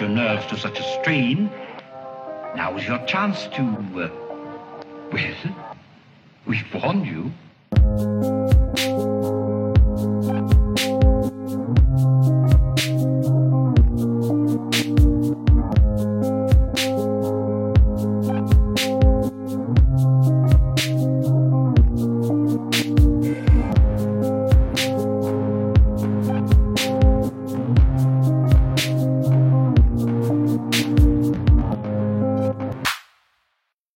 your nerves to such a strain, now is your chance to, uh, well, we've warned you.